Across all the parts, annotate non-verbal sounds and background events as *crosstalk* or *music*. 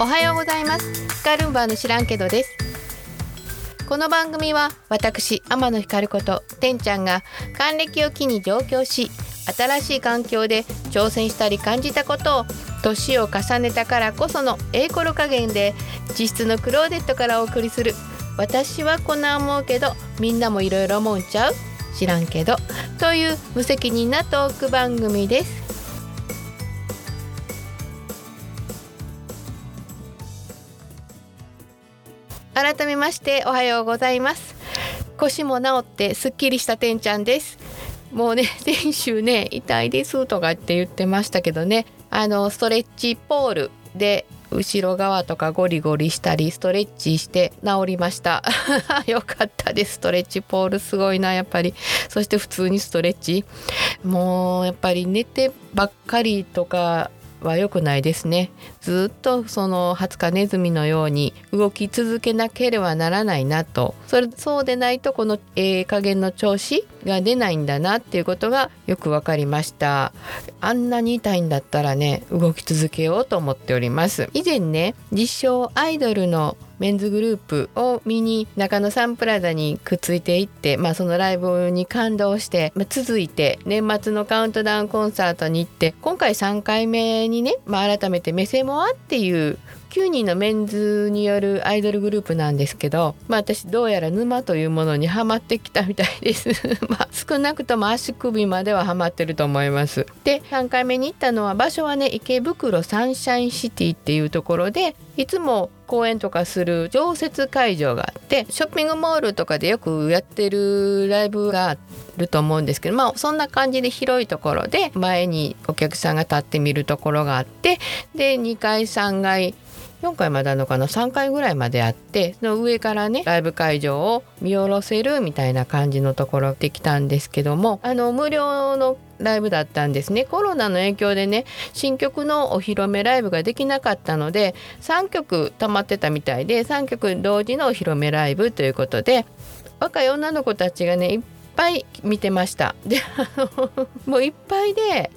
おはようございます。スカルンバーの知らんけどです。この番組は私天野光ことてんちゃんが還暦を機に上京し新しい環境で挑戦したり感じたことを年を重ねたからこそのええコロ加減で実質のクローデットからお送りする私はこんな思うけどみんなもいろいろ思うんちゃう？知らんけど。という無責任なトーク番組です。改めましておはようございます。腰も治ってすっきりしたてんちゃんです。もうね *laughs* 先週ね痛いですとかって言ってましたけどね。あのストレッチポールで後ろ側とかゴリゴリしたりストレッチして治りました。*laughs* よかったです。ストレッチポールすごいなやっぱり。そして普通にストレッチ。もうやっぱり寝てばっかりとかは良くないですね。ずっとその20日ネズミのように動き続けなければならないなと。それそうでないとこのえー加減の調子が出ないんだなっていうことがよく分かりました。あんなに痛いんだったらね動き続けようと思っております。以前ね実証アイドルのメンズグループを見に中野サンプラザにくっついていって、まあ、そのライブに感動して、まあ、続いて年末のカウントダウンコンサートに行って今回3回目にね、まあ、改めて目線もあっていう9人のメンズによるアイドルグループなんですけど、まあ、私どうやら沼というものにはまってきたみたいです。*laughs* まあ少なくとも足首までははまってると思います。で3回目に行ったのは場所はね池袋サンシャインシティっていうところでいつも公演とかする常設会場があってショッピングモールとかでよくやってるライブがあると思うんですけどまあそんな感じで広いところで前にお客さんが立ってみるところがあってで2階3階4回まであるのかな？3回ぐらいまであってその上からねライブ会場を見下ろせるみたいな感じのところできたんですけどもあの無料のライブだったんですね。コロナの影響でね新曲のお披露目ライブができなかったので3曲溜まってたみたいで3曲同時のお披露目ライブということで若い女の子たちがねいっぱい見てました。でもういっぱいで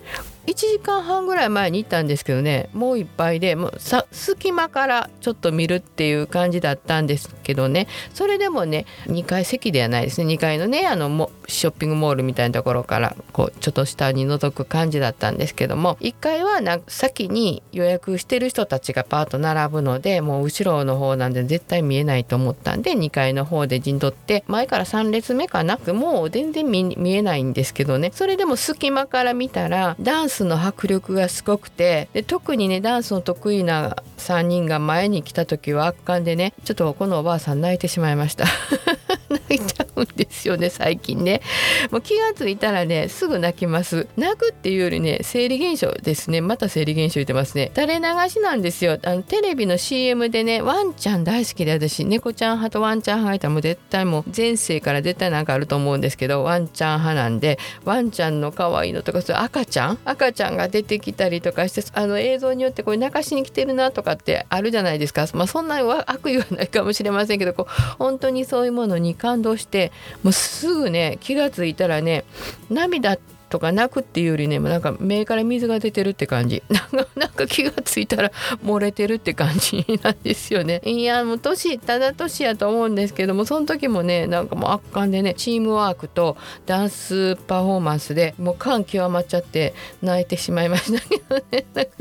1時間半ぐらい前に行ったんですけどねもういっぱいでもうさ隙間からちょっと見るっていう感じだったんですけどね。それでもね2階席ではないですね。2階のねあのもショッピングモールみたいなところからこうちょっと下に覗く感じだったんですけども。1階はな先に予約してる人たちがパーッと並ぶのでもう後ろの方なんで絶対見えないと思ったんで2階の方で陣取って前から3列目かな？くもう全然見えないんですけどね。それでも隙間から見たらダンススの迫力がすごくてで特にねダンスの得意な3人が前に来た時は圧巻でねちょっとこのおばあさん泣いてしまいました。*laughs* 泣いた。うんですよね最近ね。もう気が付いたらねすぐ泣きます。泣くっていうよりね生理現象ですね。また生理現象言ってますね。垂れ流しなんですよ。あのテレビの CM でねワンちゃん大好きで私猫ちゃん派とワンちゃん派がいたらもう絶対もう前世から絶対なんかあると思うんですけどワンちゃん派なんでワンちゃんの可愛いのとかそれ赤ちゃん？赤ちゃんが出てきたりとかしてあの映像によってこれ泣かしに来てるなとかってあるじゃないですか。まあそんな悪意はないかもしれませんけどこう本当にそういうものに感動してもうすぐね気が付いたらね涙とか泣くっていうよりねなんか目から水が出てるって感じ。*laughs* なんか気が付いたら漏れてるって感じなんですよね。*laughs* いやもう年ただ年やと思うんですけどもその時もねなんかもう圧巻でねチームワークとダンスパフォーマンスでもう感極まっちゃって泣いてしまいましたけどね。*laughs* なんか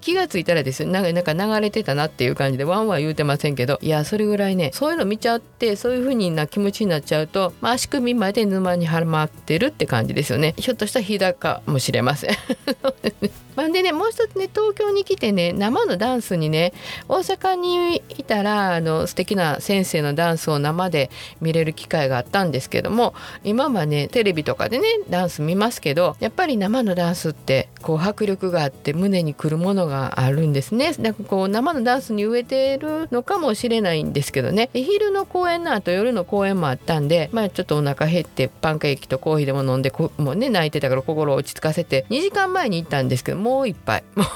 気が付いたらですよなんか流れてたなっていう感じでワンワン言うてませんけど。いやそれぐらいねそういうの見ちゃってそういう風にな気持ちになっちゃうと、まあ、足首まで沼にはまってるって感じですよね。ひょっとしたら日高もしれません。*laughs* まあでねもう一つね東京に来てね生のダンスにね大阪にいたらあの素敵な先生のダンスを生で見れる機会があったんですけども今はねテレビとかでねダンス見ますけどやっぱり生のダンスってこう迫力があって胸にくるものがあるんですね。だかこう生のダンスに植えてるのかもしれないんですけどね。昼の公演の後夜の公演もあったんでまあちょっとお腹減ってパンケーキとコーヒーでも飲んでもうね泣いてたから心を落ち着かせて2時間前に行ったんですけどももう一杯。*laughs* もう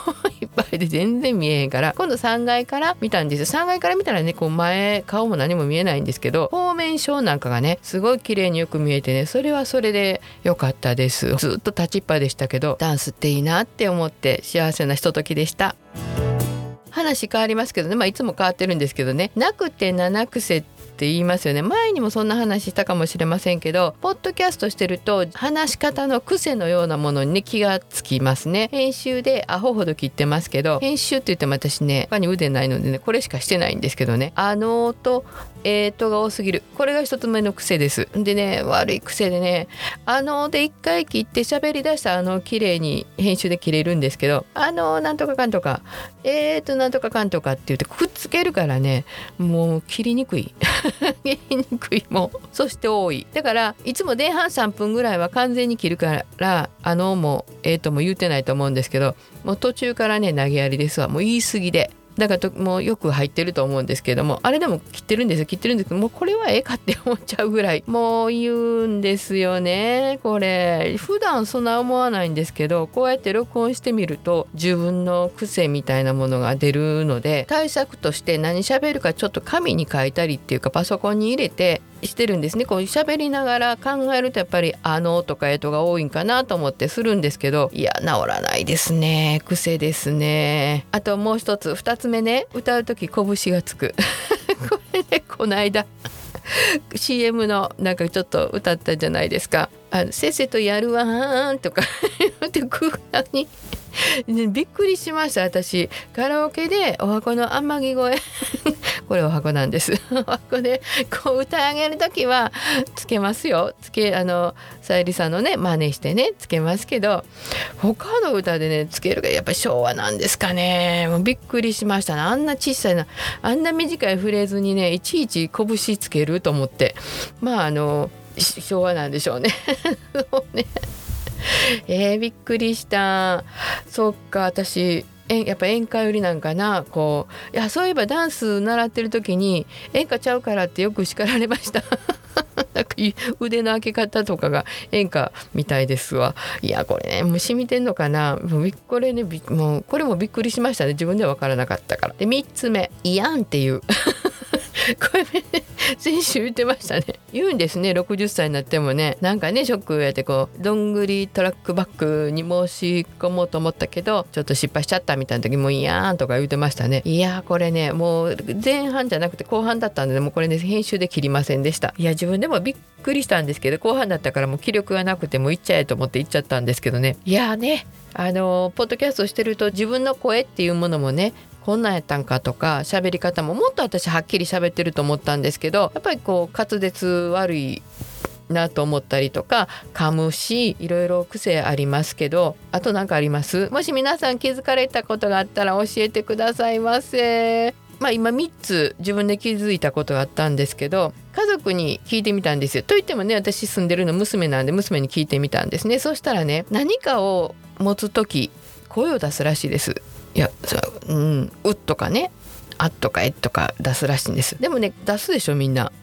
いっぱいで全然見えへんから。今度3階から見たんです3階から見たらねこう前顔も何も見えないんですけどフォーメーションなんかがねすごい綺麗によく見えてねそれはそれで良かったです。ずっと立ちっぱでしたけどダンスっていいなって思って幸せなひとときでした。話変わりますけどね。まあいつも変わってるんですけどね。なくて七癖って言いますよね。前にもそんな話したかもしれませんけどポッドキャストしてると話し方の癖のようなものに、ね、気がつきますね。編集でアホほど切ってますけど編集って言っても私ね他に腕ないのでねこれしかしてないんですけどね。あのとえーとが多すぎる。これが一つ目の癖です。でね悪い癖でねあので一回切って喋り出したあの綺麗に編集で切れるんですけどあのなんとかかんとかえーとなんとかかんとかって言ってくっつけるからねもう切りにくい。*laughs* 切りにくいもうそして多い。だからいつも前半3分ぐらいは完全に切るからあのもえーとも言ってないと思うんですけどもう途中からね投げやりですわ。もう言い過ぎで。だからもうよく入ってると思うんですけどもあれでも切ってるんですよ。切ってるんですけどもうこれはええかって思っちゃうぐらい。*laughs* もう言うんですよねこれ。普段そんな思わないんですけどこうやって録音してみると自分の癖みたいなものが出るので対策として何喋るかちょっと紙に書いたりっていうかパソコンに入れてしてるんですね。こう喋りながら考えるとやっぱり「あの」とか「えと」が多いんかなと思ってするんですけどいや治らないですね。癖ですね。あともう一つ2つ目ね。歌う時拳がつく。*laughs* これねこの間 CM のなんかちょっと歌ったじゃないですか「あせっせとやるわーん」とか言って空間に。びっくりしました私。カラオケでお箱の天城声これお箱なんです。*laughs* 箱でこう歌い上げる時はつけますよ。つけあのさゆりさんのね真似してねつけますけど他の歌でねつけるがやっぱ昭和なんですかね。もうびっくりしましたねあんな小さいな。あんな短いフレーズにねいちいち拳つけると思って。まああの昭和なんでしょうね。そ *laughs* うね。えー、びっくりした。そっか私やっぱ演歌よりなんかなこう。いやそういえばダンス習ってる時に演歌ちゃうからってよく叱られました。*laughs* なんか腕の開け方とかが演歌みたいですわ。いやこれね虫見てんのかな。もうこれねもうこれもびっくりしましたね。自分では分からなかったから。で3つ目「いやん」っていう。*laughs* これね先週言ってましたね。言うんですね60歳になってもね。なんかねショックやってこうどんぐりトラックバックに申し込もうと思ったけどちょっと失敗しちゃったみたいな時もいやーんとか言ってましたね。いやこれねもう前半じゃなくて後半だったんでもうこれね編集で切りませんでした。いや自分でもびっくりしたんですけど後半だったからもう気力がなくてもう行っちゃえと思って行っちゃったんですけどねいやねあのポッドキャストしてると自分の声っていうものもねこんなんやったんかとか喋り方ももっと私はっきり喋ってると思ったんですけどやっぱりこう滑舌悪いなと思ったりとか噛むしいろいろ癖ありますけどあと何かあります？もし皆さん気づかれたことがあったら教えてくださいませ。まあ、今3つ自分で気づいたことがあったんですけど家族に聞いてみたんですよ。といってもね私住んでるの娘なんで娘に聞いてみたんですね。そしたらね何かを持つ時声を出すらしいです。いやう、うん、うとかねあとかえとか出すらしいんです。でもね出すでしょみんな。*laughs*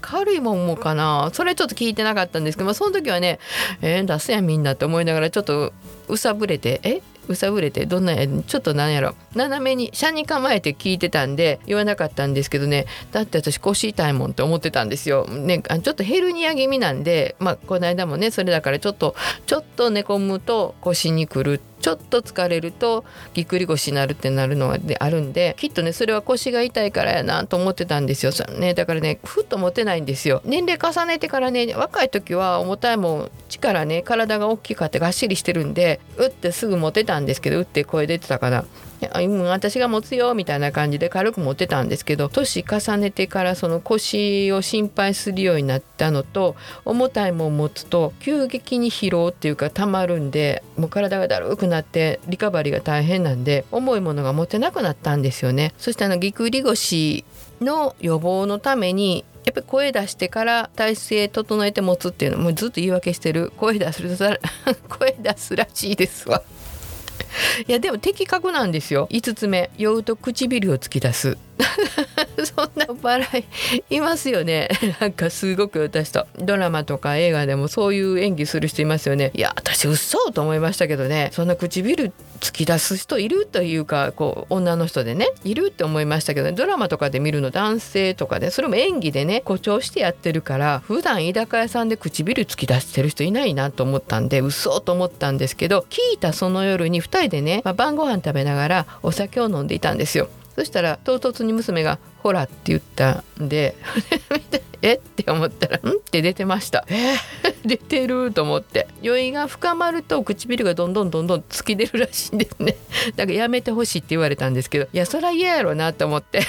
軽いもんもかな。それちょっと聞いてなかったんですけど、まあ、その時はねえー、出すやんみんなって思いながらちょっとうさぶれてえ？うさぶれて？どんなや？ちょっとなんやろ。斜めに車に構えて聞いてたんで言わなかったんですけどね。だって私腰痛いもんって思ってたんですよ。ね、ちょっとヘルニア気味なんでまあこの間もねそれだからちょっとちょっと寝込むと腰にくるってちょっと疲れるとぎっくり腰になるってなるのであるんできっとねそれは腰が痛いからやなと思ってたんですよ、ね、だからねふっと持てないんですよ。年齢重ねてからね若い時は重たいもん力ね体が大きかってがっしりしてるんで打ってすぐ持てたんですけど打って声出てたかな。私が持つよみたいな感じで軽く持ってたんですけど年重ねてからその腰を心配するようになったのと重たいもん持つと急激に疲労っていうかたまるんでもう体がだるくなってリカバリーが大変なんで重いものが持てなくなったんですよね。そしてあのぎくり腰の予防のためにやっぱり声出してから体勢整えて持つっていうのもずっと言い訳してる声出す *laughs* 声出すらしいですわ。いやでも的確なんですよ5つ目酔うと唇を突き出す *laughs* そんな笑いいますよね。*laughs* なんかすごく私とドラマとか映画でもそういう演技する人いますよね。いや私嘘と思いましたけどね。そんな唇突き出す人いるというかこう女の人でねいるって思いましたけど、ね、ドラマとかで見るの男性とかでそれも演技でね誇張してやってるから普段居酒屋さんで唇突き出してる人いないなと思ったんで嘘と思ったんですけど聞いたその夜に2人でね、まあ、晩ご飯食べながらお酒を飲んでいたんですよ。そしたら唐突に娘が「ほら」って言ったんで *laughs* えって思ったら「ん?」って出てました。え？ー、*laughs* 出てると思って酔いが深まると唇がどんどんどんどん突き出るらしいんですね。*laughs* だからやめてほしいって言われたんですけどいやそりゃ嫌やろなと思って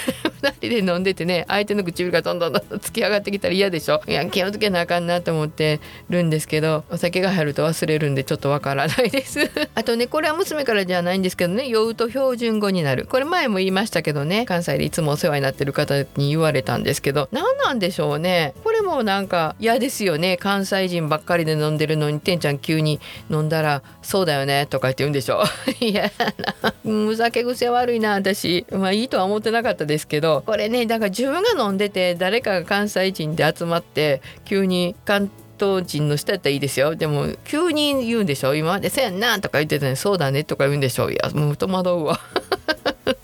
2人で飲んでてね相手の唇がどんどんどんどん突き上がってきたら嫌でしょいや気をつけなあかんなと思ってるんですけどお酒が入ると忘れるんでちょっとわからないですあとねこれは娘からじゃないんですけどね酔うと標準語になるこれ前も言いましたけどね関西でいつもお世話になってるる方に言われたんですけど何なんでしょうね。これもなんか嫌ですよね。関西人ばっかりで飲んでるのにてんちゃん急に飲んだら「そうだよね」とか言って言うんでしょ *laughs* いやなむ酒癖悪いな私。まあいいとは思ってなかったですけどこれねだから自分が飲んでて誰かが関西人で集まって急に関東人の人やったらいいですよ。でも急に言うんでしょ今。まで「せやんな」とか言ってたのに「そうだね」とか言うんでしょ。いやもう戸惑うわ。*laughs*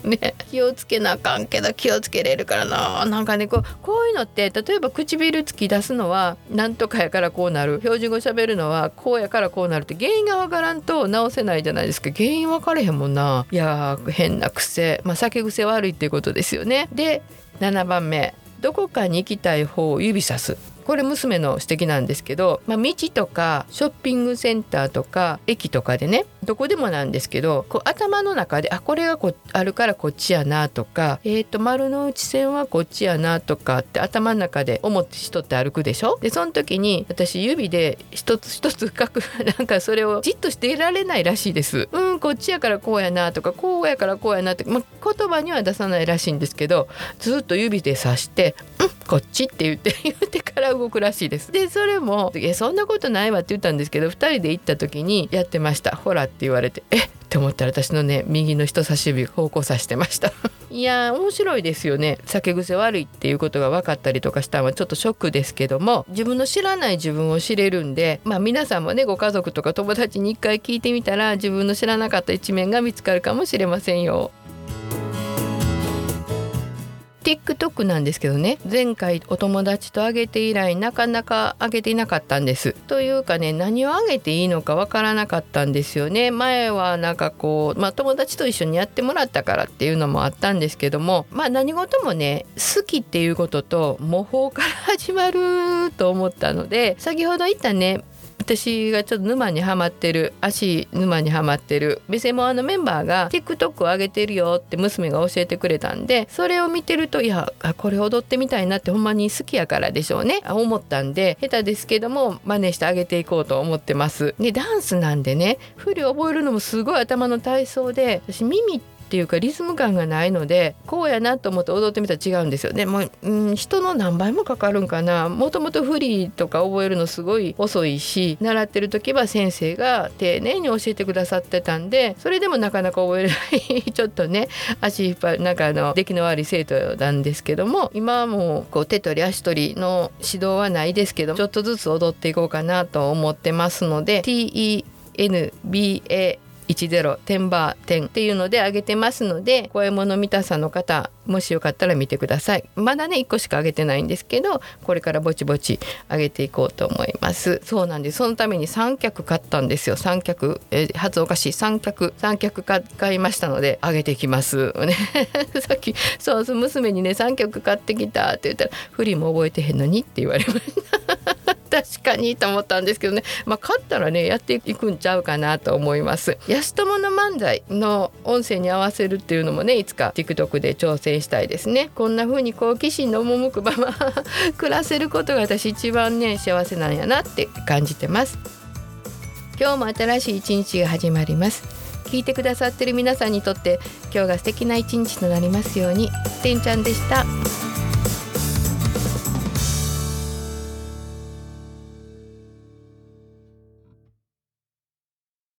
ね。気をつけなあかんけど気をつけれるからな。なんかねこうこういうのって例えば唇突き出すのはなんとかやからこうなる。標準語喋るのはこうやからこうなるって原因がわからんと直せないじゃないですか。原因分かれへんもんな。いや変な癖。まあ酒癖悪いっていうことですよね。で7番目。どこかに行きたい方を指さす。これ娘の指摘なんですけど、まあ、道とかショッピングセンターとか駅とかでねどこでもなんですけどこう頭の中であこれがこあるからこっちやなとか、えーと、丸の内線はこっちやなとかって頭の中で思って人って歩くでしょ？でその時に私指で一つ一つ書く *laughs* なんかそれをじっとしていられないらしいです。うんこっちやからこうやなとかこうやからこうやなって、ま、言葉には出さないらしいんですけどずっと指で指して「うんこっち」って言って *laughs* 言ってから動くらしいです。でそれも「いやそんなことないわ」って言ったんですけど2人で行った時にやってました「ほら」って言われて「え？っ?」て思ったら私のね右の人差し指方向さしてました *laughs* いや面白いですよね酒癖悪いっていうことが分かったりとかしたのはちょっとショックですけども自分の知らない自分を知れるんでまあ皆さんもねご家族とか友達に一回聞いてみたら自分の知らなかった一面が見つかるかもしれませんよ。TikTok なんですけどね前回お友達とあげて以来なかなかあげていなかったんです。というかね何をあげていいのかわからなかったんですよね。前はなんかこう、まあ、友達と一緒にやってもらったからっていうのもあったんですけどもまあ何事もね好きっていうことと模倣から始まると思ったので先ほど言ったね私がちょっと沼にはまってる足沼にはまってる。ベセモアのメンバーが TikTok を上げてるよって娘が教えてくれたんでそれを見てるといやこれ踊ってみたいなってほんまに好きやからでしょうね。思ったんで下手ですけども真似してあげていこうと思ってます。でダンスなんでね振り覚えるのもすごい頭の体操で私耳ってていうかリズム感がないのでこうやなと思って踊ってみたら違うんですよね。もう、うん、人の何倍もかかるんかな。もともとフリーとか覚えるのすごい遅いし習ってる時は先生が丁寧に教えてくださってたんでそれでもなかなか覚えれない。ちょっとね足引っ張るなんかあの出来の悪い生徒なんですけども今はもうこう手取り足取りの指導はないですけどちょっとずつ踊っていこうかなと思ってますので TENBA 10点バー点っていうので上げてますので声物見たさの方もしよかったら見てください。まだね1個しか上げてないんですけどこれからぼちぼち上げていこうと思います。そうなんです。そのために三脚買ったんですよ。三脚、えー、発おかしい。三脚三脚買いましたので上げていきます。*laughs* ね。*laughs* さっきそう娘にね三脚買ってきたって言ったら振りも覚えてへんのに？って言われました。確かにと思ったんですけどね。まあ勝ったらねやっていくんちゃうかなと思います。安友の漫才の音声に合わせるっていうのもねいつか TikTok で挑戦したいですね。こんな風に好奇心の赴くまま *laughs* 暮らせることが私一番ね幸せなんやなって感じてます。今日も新しい一日が始まります。聞いてくださってる皆さんにとって今日が素敵な一日となりますように。てんちゃんでした。